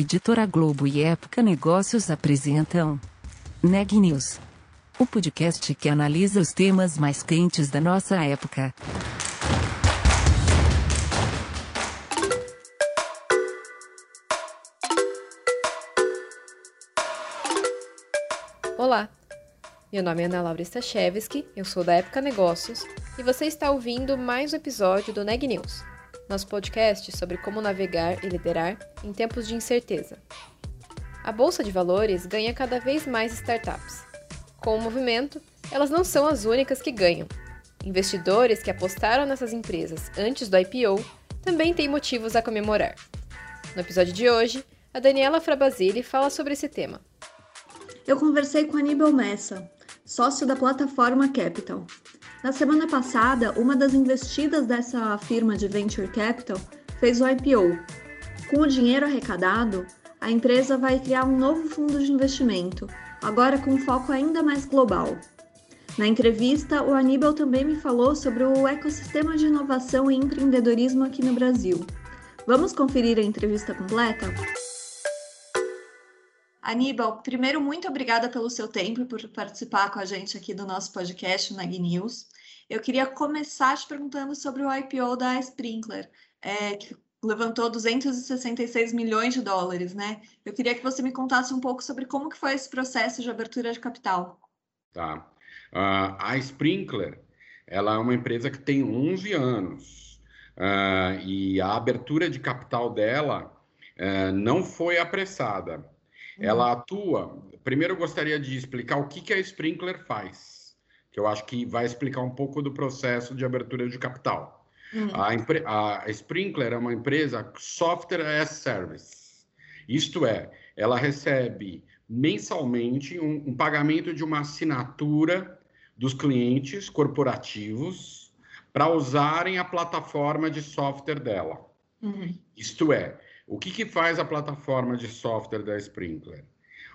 Editora Globo e Época Negócios apresentam Neg News, o podcast que analisa os temas mais quentes da nossa época. Olá, meu nome é Ana Laura Stachewski, eu sou da Época Negócios e você está ouvindo mais um episódio do Neg News nosso podcast sobre como navegar e liderar em tempos de incerteza. A Bolsa de Valores ganha cada vez mais startups. Com o movimento, elas não são as únicas que ganham. Investidores que apostaram nessas empresas antes do IPO também têm motivos a comemorar. No episódio de hoje, a Daniela Frabasile fala sobre esse tema. Eu conversei com Aníbal Messa, sócio da plataforma Capital, na semana passada, uma das investidas dessa firma de venture capital fez o IPO. Com o dinheiro arrecadado, a empresa vai criar um novo fundo de investimento, agora com foco ainda mais global. Na entrevista, o Aníbal também me falou sobre o ecossistema de inovação e empreendedorismo aqui no Brasil. Vamos conferir a entrevista completa? Aníbal, primeiro, muito obrigada pelo seu tempo e por participar com a gente aqui do nosso podcast Nag News. Eu queria começar te perguntando sobre o IPO da Sprinkler, é, que levantou 266 milhões de dólares, né? Eu queria que você me contasse um pouco sobre como que foi esse processo de abertura de capital. Tá. Uh, a Sprinkler, ela é uma empresa que tem 11 anos uh, e a abertura de capital dela uh, não foi apressada. Uhum. Ela atua. Primeiro, eu gostaria de explicar o que, que a Sprinkler faz, que eu acho que vai explicar um pouco do processo de abertura de capital. Uhum. A, a Sprinkler é uma empresa software as service. Isto é, ela recebe mensalmente um, um pagamento de uma assinatura dos clientes corporativos para usarem a plataforma de software dela. Uhum. Isto é, o que, que faz a plataforma de software da Sprinkler?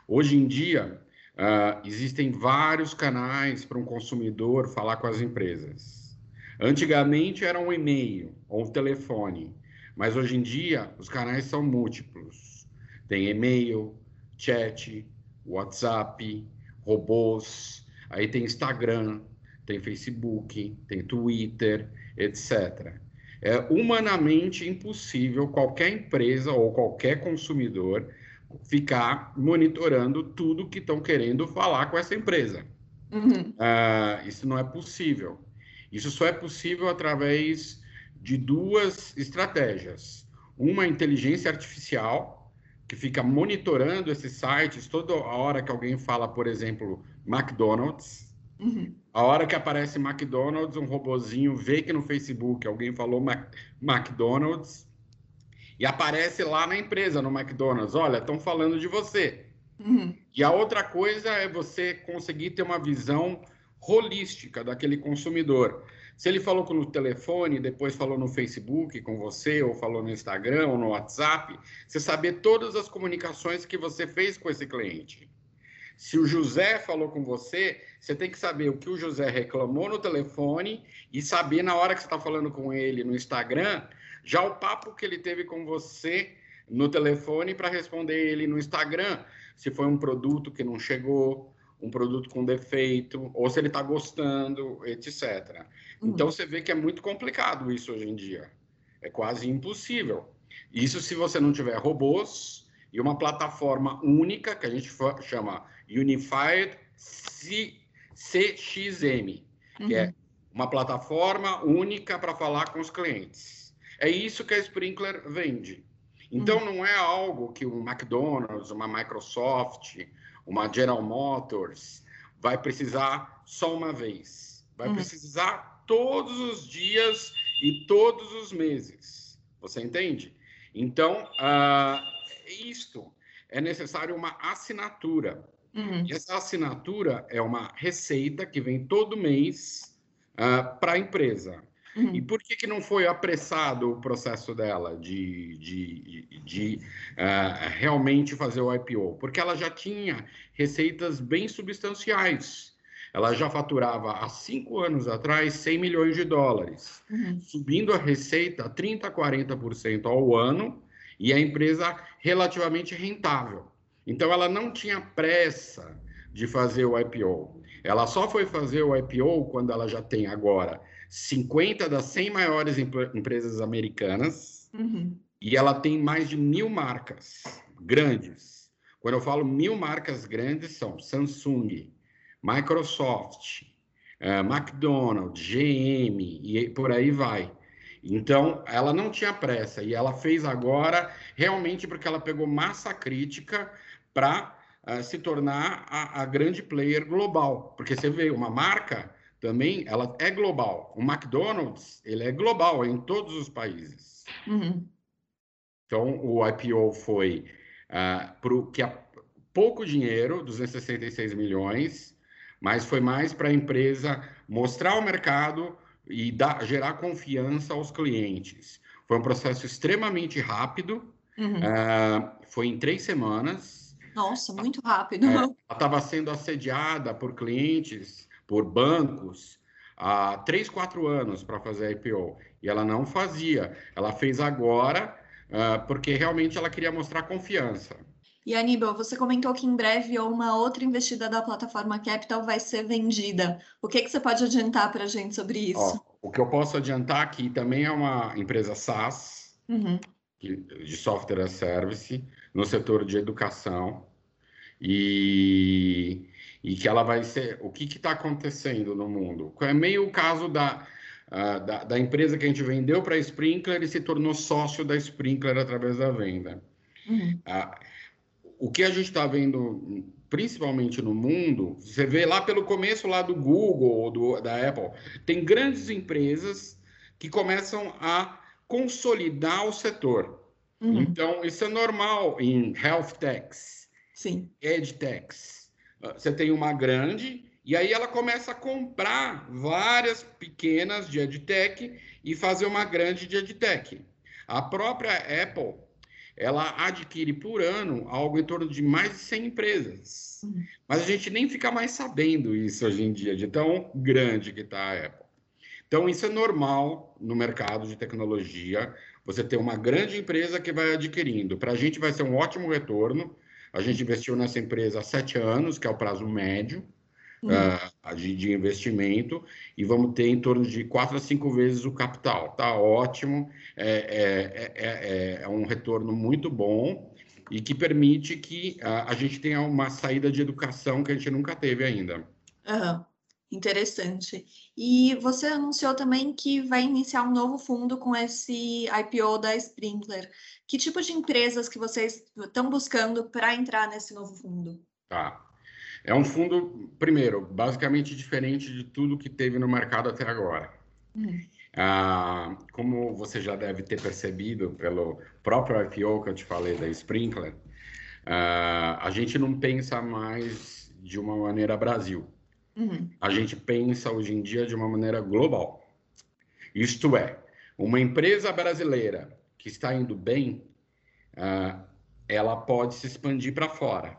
Hoje em dia, uh, existem vários canais para um consumidor falar com as empresas. Antigamente era um e-mail ou um telefone, mas hoje em dia os canais são múltiplos. Tem e-mail, chat, WhatsApp, robôs, aí tem Instagram, tem Facebook, tem Twitter, etc é humanamente impossível qualquer empresa ou qualquer consumidor ficar monitorando tudo que estão querendo falar com essa empresa. Uhum. Uh, isso não é possível. Isso só é possível através de duas estratégias. Uma inteligência artificial, que fica monitorando esses sites toda a hora que alguém fala, por exemplo, McDonald's, Uhum. A hora que aparece McDonald's, um robozinho vê que no Facebook alguém falou Mac McDonald's e aparece lá na empresa, no McDonald's. Olha, estão falando de você. Uhum. E a outra coisa é você conseguir ter uma visão holística daquele consumidor. Se ele falou no telefone, depois falou no Facebook com você, ou falou no Instagram, ou no WhatsApp, você saber todas as comunicações que você fez com esse cliente. Se o José falou com você, você tem que saber o que o José reclamou no telefone e saber na hora que você está falando com ele no Instagram, já o papo que ele teve com você no telefone para responder ele no Instagram, se foi um produto que não chegou, um produto com defeito, ou se ele está gostando, etc. Uhum. Então você vê que é muito complicado isso hoje em dia. É quase impossível. Isso se você não tiver robôs e uma plataforma única, que a gente chama Unified CXM, uhum. que é uhum. uma plataforma única para falar com os clientes. É isso que a Sprinkler vende. Então, uhum. não é algo que um McDonald's, uma Microsoft, uma General Motors vai precisar só uma vez. Vai uhum. precisar todos os dias e todos os meses. Você entende? Então, uh, isto é necessário uma assinatura. Uhum. E essa assinatura é uma receita que vem todo mês uh, ah, para a empresa. Uhum. E por que, que não foi apressado o processo dela de, de, de, uh, realmente fazer o IPO? Porque ela já tinha receitas bem substanciais. Ela já faturava há cinco anos atrás 100 milhões de dólares, uhum. subindo a receita a 30%, 40% ao ano e a empresa relativamente rentável. Então, ela não tinha pressa de fazer o IPO. Ela só foi fazer o IPO quando ela já tem agora 50 das 100 maiores empresas americanas uhum. e ela tem mais de mil marcas grandes. Quando eu falo mil marcas grandes, são Samsung, Microsoft, uh, McDonald's, GM e por aí vai. Então, ela não tinha pressa e ela fez agora realmente porque ela pegou massa crítica para uh, se tornar a, a, grande player global. Porque você vê, uma marca também, ela é global. O McDonald's, ele é global, é em todos os países. Uhum. Então, o IPO foi uh, pro, que a, pouco dinheiro, 266 milhões, mas foi mais para a empresa mostrar ao mercado e dar, gerar confiança aos clientes. Foi um processo extremamente rápido, uhum. uh, foi em três semanas, nossa, muito rápido. É, ela estava sendo assediada por clientes, por bancos, há três, quatro anos para fazer a IPO. E ela não fazia. Ela fez agora uh, porque realmente ela queria mostrar confiança. E Aníbal, você comentou que em breve uma outra investida da plataforma Capital vai ser vendida. O que, que você pode adiantar para a gente sobre isso? Ó, o que eu posso adiantar aqui também é uma empresa SaaS, uhum. de software as service, no setor de educação e, e que ela vai ser. O que está acontecendo no mundo? É meio o caso da, uh, da, da, empresa que a gente vendeu para a Sprinkler e se tornou sócio da Sprinkler através da venda. Uhum. Uh, o que a gente está vendo, principalmente no mundo, você vê lá pelo começo lá do Google ou do, da Apple, tem grandes empresas que começam a consolidar o setor. Uhum. Então, isso é normal em health techs, Sim. edtechs. Ah, você tem uma grande e aí ela começa a comprar várias pequenas de edtech e fazer uma grande de edtech. A própria Apple, ela adquire por ano algo em torno de mais de 100 empresas. Uhum. Mas a gente nem fica mais sabendo isso hoje em dia, de tão grande que está a Apple. Então, isso é normal no mercado de tecnologia. Você tem uma grande empresa que vai adquirindo. Para a gente vai ser um ótimo retorno. A gente investiu nessa empresa há sete anos, que é o prazo médio uh, de, de, investimento, e vamos ter em torno de quatro a cinco vezes o capital. Tá ótimo, é, é, é, é um retorno muito bom e que permite que uh, a gente tenha uma saída de educação que a gente nunca teve ainda. Uhum. Interessante. E você anunciou também que vai iniciar um novo fundo com esse IPO da Sprinkler. Que tipo de empresas que vocês estão buscando para entrar nesse novo fundo? Tá. É um fundo, primeiro, basicamente diferente de tudo que teve no mercado até agora. Uhum. Ah, como você já deve ter percebido pelo próprio IPO que eu te falei da Sprinkler, ah, a gente não pensa mais de uma maneira Brasil. Uhum. A gente pensa hoje em dia de uma maneira global. Isto é, uma empresa brasileira que está indo bem, uh, ela pode se expandir para fora.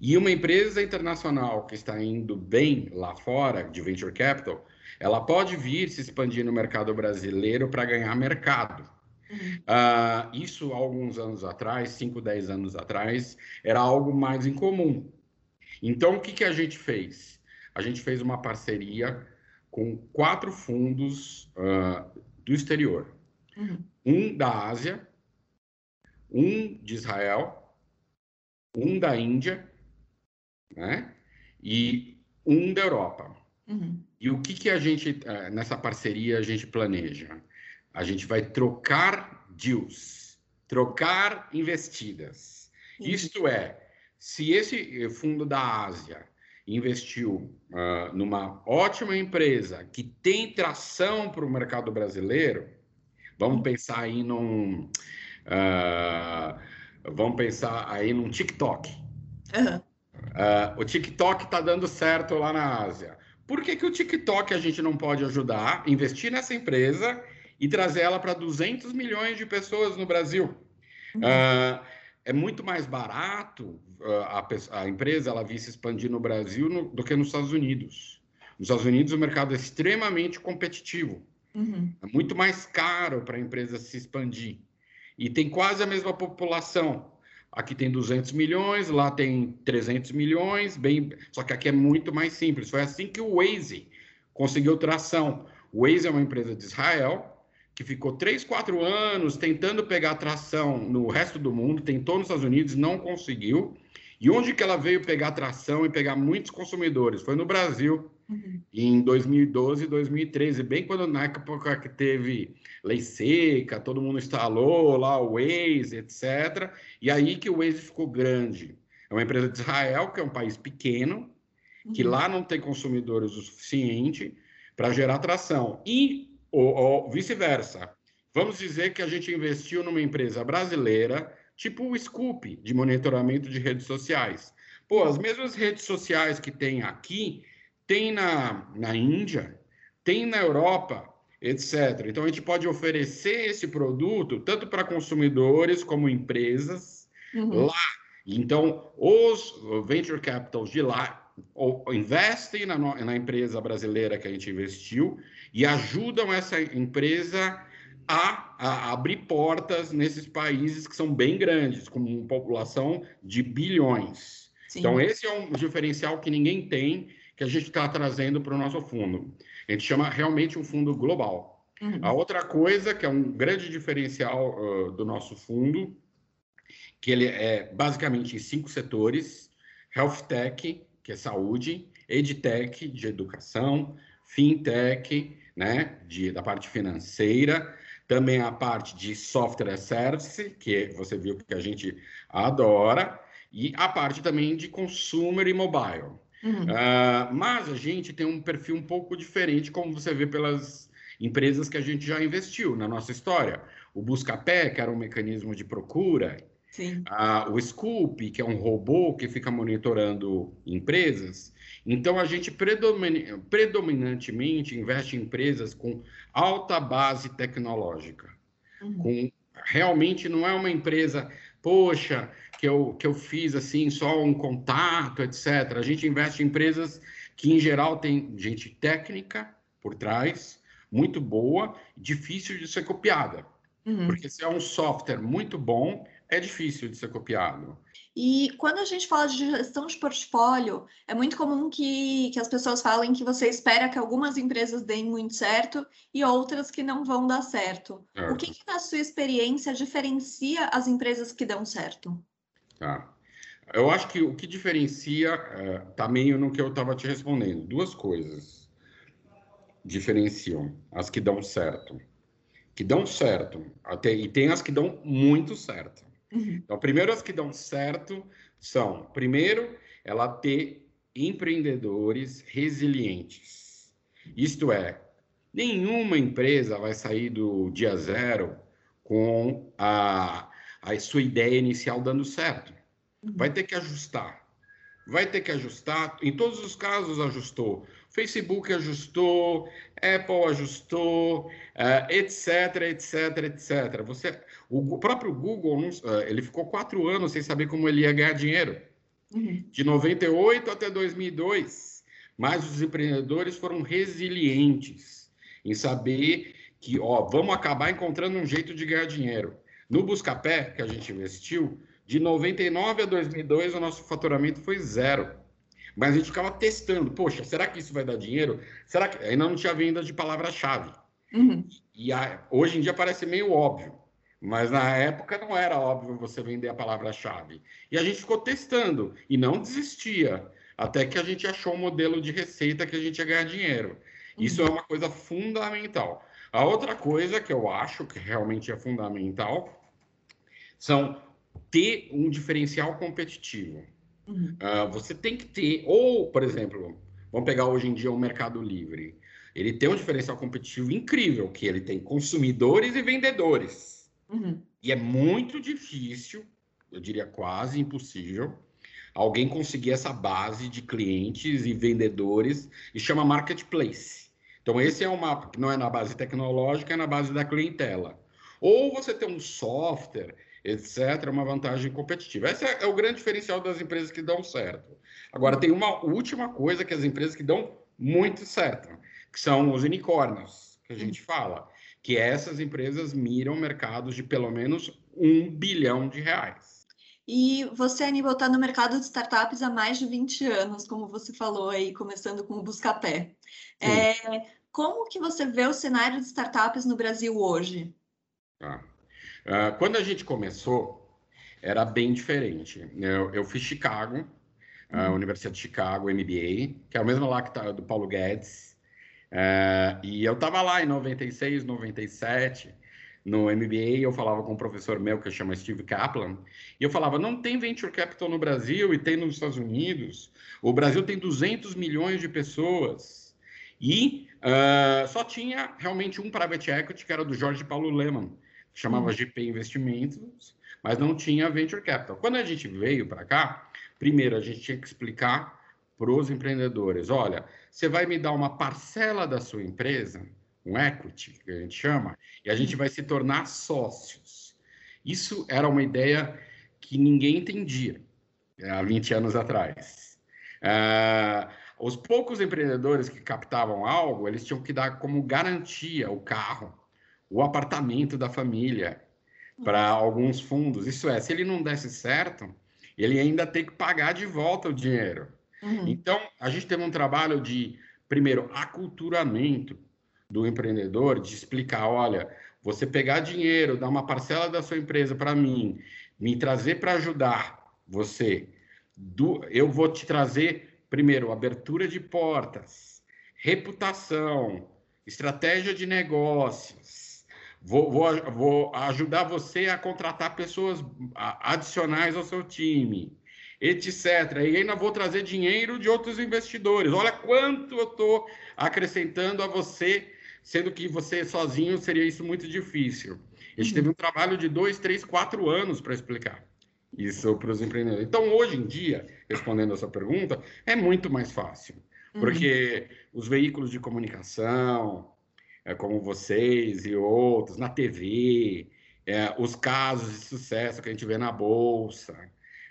E uma empresa internacional que está indo bem lá fora, de venture capital, ela pode vir se expandir no mercado brasileiro para ganhar mercado. Uh, isso, alguns anos atrás, 5, 10 anos atrás, era algo mais incomum. Então, o que, que a gente fez? a gente fez uma parceria com quatro fundos uh, do exterior. Uhum. Um da Ásia, um de Israel, um da Índia, né? E um da Europa. Uhum. E o que, que a gente, uh, nessa parceria, a gente planeja? A gente vai trocar deals, trocar investidas. Uhum. Isto é, se esse fundo da Ásia investiu uh, numa ótima empresa que tem tração para o mercado brasileiro, vamos pensar aí num. Uh, vamos pensar aí num TikTok. Uhum. Uh, o TikTok está dando certo lá na Ásia. Por que, que o TikTok a gente não pode ajudar, investir nessa empresa e trazer ela para 200 milhões de pessoas no Brasil? Uhum. Uh, é muito mais barato uh, a, a, empresa ela vir se expandir no Brasil no, do que nos Estados Unidos. Nos Estados Unidos o mercado é extremamente competitivo. Uhum. É muito mais caro para a empresa se expandir. e tem quase a mesma população. Aqui tem 200 milhões, lá tem 300 milhões, bem, só que aqui é muito mais simples. Foi assim que o Waze conseguiu tração. O Waze é uma empresa de Israel que ficou 3, 4 anos tentando pegar tração no resto do mundo, tentou nos Estados Unidos, não conseguiu. E onde que ela veio pegar tração e pegar muitos consumidores? Foi no Brasil, uhum. em 2012 e 2013, bem quando na época que teve lei seca, todo mundo instalou lá o Waze, etc. E aí que o Waze ficou grande. É uma empresa de Israel, que é um país pequeno, que uhum. lá não tem consumidores o suficiente para gerar tração. E ou, ou vice-versa. Vamos dizer que a gente investiu numa empresa brasileira, tipo o Scoop, de monitoramento de redes sociais. Pô, as mesmas redes sociais que tem aqui, tem na, na Índia, tem na Europa, etc. Então, a gente pode oferecer esse produto tanto para consumidores como empresas uhum. lá. Então, os venture capitals de lá investem na, na empresa brasileira que a gente investiu e ajudam essa empresa a, a, abrir portas nesses países que são bem grandes, com uma população de bilhões. Sim. Então, esse é um diferencial que ninguém tem, que a gente está trazendo para o nosso fundo. A gente chama realmente um fundo global. Uhum. A outra coisa, que é um grande diferencial uh, do nosso fundo, que ele é basicamente em cinco setores: health tech, que é saúde, edtech, de educação, fintech, né, de, da parte financeira, também a parte de software service, que você viu que a gente adora, e a parte também de consumer e mobile. Uhum. Uh, mas a gente tem um perfil um pouco diferente, como você vê pelas empresas que a gente já investiu na nossa história. O Buscapé, que era um mecanismo de procura, uh, o Scoop, que é um robô que fica monitorando empresas, então, a gente predominantemente investe em empresas com alta base tecnológica. Uhum. Com, realmente não é uma empresa, poxa, que eu, que eu fiz assim, só um contato, etc. A gente investe em empresas que, em geral, tem gente técnica por trás, muito boa, difícil de ser copiada. Uhum. Porque se é um software muito bom, é difícil de ser copiado. E quando a gente fala de gestão de portfólio, é muito comum que, que as pessoas falem que você espera que algumas empresas deem muito certo e outras que não vão dar certo. certo. O que, que, na sua experiência, diferencia as empresas que dão certo? Tá. Eu acho que o que diferencia está é, meio no que eu estava te respondendo. Duas coisas diferenciam as que dão certo. Que dão certo, até, e tem as que dão muito certo. Uhum. Então, primeiro, as que dão certo são, primeiro, ela ter empreendedores resilientes. Isto é, nenhuma empresa vai sair do dia zero com a, a sua ideia inicial dando certo. Uhum. Vai ter que ajustar. Vai ter que ajustar. Em todos os casos, ajustou. Facebook ajustou, Apple ajustou, uh, etc, etc, etc. Você, o próprio Google, uh, ele ficou quatro anos sem saber como ele ia ganhar dinheiro. Uhum. De 98 até 2002. Mas os empreendedores foram resilientes em saber que, ó, vamos acabar encontrando um jeito de ganhar dinheiro. No Buscapé, que a gente investiu, de 99 a 2002, o nosso faturamento foi zero. Mas a gente ficava testando, poxa, será que isso vai dar dinheiro? Será que ainda não tinha venda de palavra-chave? Uhum. E a... hoje em dia parece meio óbvio, mas na época não era óbvio você vender a palavra-chave. E a gente ficou testando e não desistia, até que a gente achou um modelo de receita que a gente ia ganhar dinheiro. Uhum. Isso é uma coisa fundamental. A outra coisa que eu acho que realmente é fundamental são ter um diferencial competitivo. Uhum. Uh, você tem que ter, ou, por exemplo, vamos pegar hoje em dia o Mercado Livre. Ele tem um diferencial competitivo incrível, que ele tem consumidores e vendedores. Uhum. E é muito difícil, eu diria quase impossível, alguém conseguir essa base de clientes e vendedores e chama marketplace. Então, esse é uma, não é na base tecnológica, é na base da clientela. Ou você tem um software etc., é uma vantagem competitiva. Esse é, é, o grande diferencial das empresas que dão certo. Agora, tem uma última coisa que as empresas que dão muito certo, que são os unicórnios, que a gente fala, que essas empresas miram mercados de pelo menos um bilhão de reais. E você, Aníbal, está no mercado de startups há mais de 20 anos, como você falou aí, começando com o Buscapé. É, como que você vê o cenário de startups no Brasil hoje? Tá. Uh, quando a gente começou, era bem diferente. Eu, eu fiz Chicago, a uhum. Universidade de Chicago, MBA, que é o mesmo lá que tá, do Paulo Guedes. Uh, e eu estava lá em 96, 97, no MBA, eu falava com um professor meu que chama Steve Kaplan, e eu falava, não tem venture capital no Brasil e tem nos Estados Unidos. O Brasil tem 200 milhões de pessoas. E uh, só tinha realmente um private equity, que era do Jorge Paulo Lehmann, chamava uhum. GP Investimentos, mas não tinha venture capital. Quando a gente veio para cá, primeiro a gente tinha que explicar para os empreendedores: olha, você vai me dar uma parcela da sua empresa, um equity, que a gente chama, e a gente vai se tornar sócios. Isso era uma ideia que ninguém entendia eh, há 20 anos atrás. Uh, os poucos empreendedores que captavam algo, eles tinham que dar como garantia o carro, o apartamento da família para alguns fundos. Isso é, se ele não desse certo, ele ainda tem que pagar de volta o dinheiro. Uhum. Então, a gente teve um trabalho de, primeiro, aculturamento do empreendedor, de explicar: olha, você pegar dinheiro, dar uma parcela da sua empresa para mim, me trazer para ajudar você, do, eu vou te trazer primeiro, abertura de portas, reputação, estratégia de negócios. Vou, vou, vou ajudar você a contratar pessoas adicionais ao seu time, etc. E ainda vou trazer dinheiro de outros investidores. Olha quanto eu estou acrescentando a você, sendo que você sozinho seria isso muito difícil. A gente uhum. teve um trabalho de dois, três, quatro anos para explicar isso para os empreendedores. Então, hoje em dia, respondendo a sua pergunta, é muito mais fácil, uhum. porque os veículos de comunicação, é, como vocês e outros, na TV, é, os casos de sucesso que a gente vê na Bolsa,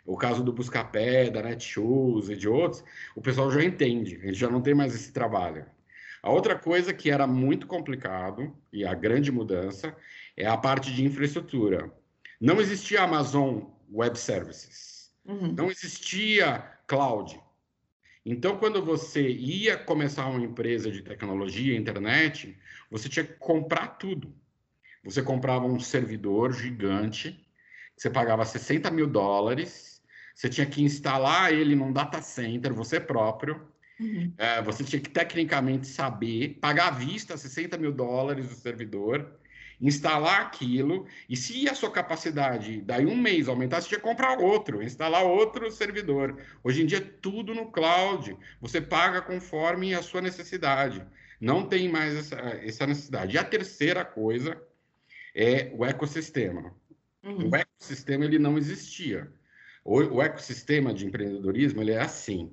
o caso do Buscapé, da Netshoes e de outros, o pessoal já entende, a gente já não tem mais esse trabalho. A outra coisa que era muito complicado, e a grande mudança, é a parte de infraestrutura. Não existia Amazon Web Services. Uhum. Não existia cloud. Então, quando você ia começar uma empresa de tecnologia, internet, você tinha que comprar tudo. Você comprava um servidor gigante, você pagava 60 mil dólares, você tinha que instalar ele num data center, você próprio. Uhum. É, você tinha que tecnicamente saber, pagar à vista 60 mil dólares do servidor, instalar aquilo, e se a sua capacidade daí um mês aumentar, você tinha que comprar outro, instalar outro servidor. Hoje em dia, tudo no cloud, você paga conforme a sua necessidade. Não tem mais essa, essa necessidade. E a terceira coisa é o ecossistema. Uhum. O ecossistema ele não existia. O, o ecossistema de empreendedorismo ele é assim.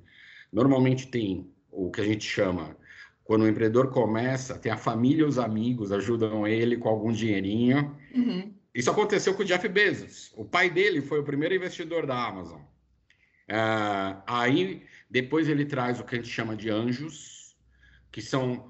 Normalmente tem o que a gente chama quando o empreendedor começa, tem a família e os amigos ajudam ele com algum dinheirinho. Uhum. Isso aconteceu com o Jeff Bezos. O pai dele foi o primeiro investidor da Amazon. Uh, aí, depois ele traz o que a gente chama de anjos, que são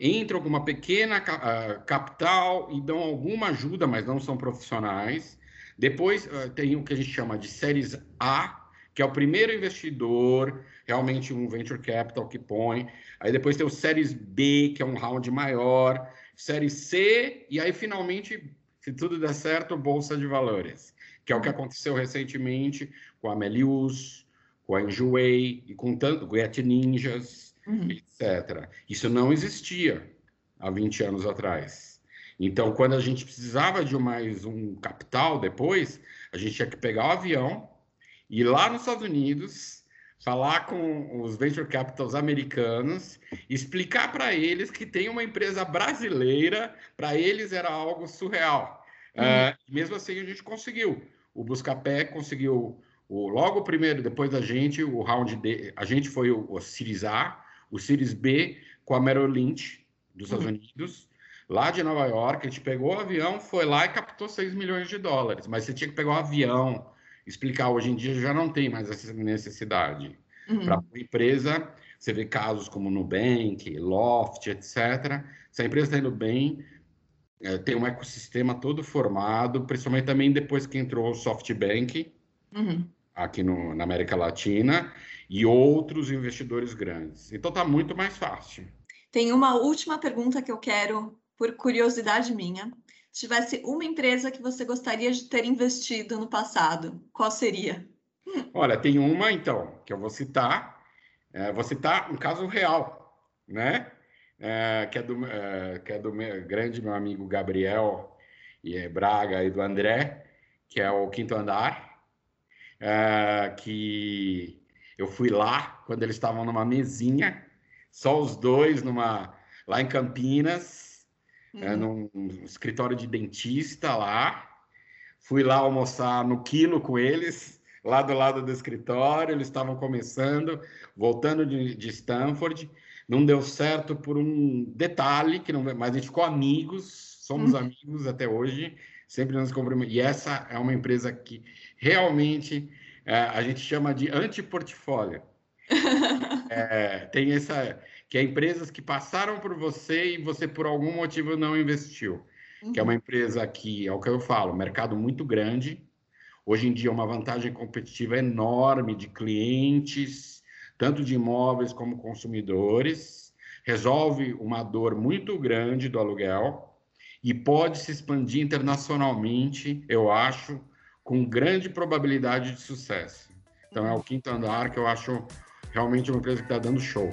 entram com uma pequena uh, capital e dão alguma ajuda, mas não são profissionais. Depois uh, tem o que a gente chama de séries A, que é o primeiro investidor, realmente um venture capital que põe. Aí depois tem o Séries B, que é um round maior, Série C, e aí finalmente, se tudo der certo, Bolsa de Valores, que é o que aconteceu recentemente com a Melius, com a Enjoei e com tanto, com Get Ninjas, uhum. etc. Isso não existia há 20 anos atrás. Então, quando a gente precisava de mais um capital depois, a gente tinha que pegar o avião, ir lá nos Estados Unidos, falar com os venture capitals americanos, explicar para eles que tem uma empresa brasileira, para eles era algo surreal. Uhum. Uh, mesmo assim, a gente conseguiu. O Buscapé conseguiu o, logo primeiro, depois da gente, o round D, a gente foi o, o Series A, o Series B com a Merrill Lynch dos Estados uhum. Unidos, lá de Nova York, a gente pegou o avião, foi lá e captou 6 milhões de dólares, mas você tinha que pegar o avião, explicar. Hoje em dia já não tem mais essa necessidade. Uhum. Para a empresa, você vê casos como Nubank, Loft, etc. Se a empresa está indo bem, é, tem um ecossistema todo formado, principalmente também depois que entrou o SoftBank uhum. aqui no, na América Latina e outros investidores grandes. Então está muito mais fácil. Tem uma última pergunta que eu quero, por curiosidade minha. Se tivesse uma empresa que você gostaria de ter investido no passado, qual seria? Olha, tem uma então que eu vou citar. É, vou citar um caso real, né? é, que, é do, é, que é do meu, grande meu amigo Gabriel e é Braga e do André, que é o Quinto Andar, é, que eu fui lá quando eles estavam numa mesinha, só os dois, numa, lá em Campinas, é, uhum. num escritório de dentista lá. Fui lá almoçar no quilo com eles, lá do lado do escritório. Eles estavam começando, voltando de, de Stanford não deu certo por um detalhe, que não, mas a gente ficou amigos, somos uhum. amigos até hoje, sempre nos cumprimentamos. E essa é uma empresa que realmente é, a gente chama de anti-portfólio. é, tem essa que é empresas que passaram por você e você por algum motivo não investiu. Uhum. Que é uma uhum. empresa que, é o que eu falo, mercado muito grande. Hoje em dia, uma vantagem competitiva enorme de clientes, tanto de imóveis como consumidores, resolve uma dor muito grande do aluguel e pode se expandir internacionalmente, eu acho, com grande probabilidade de sucesso. Então é o quinto andar que eu acho realmente uma empresa que está dando show.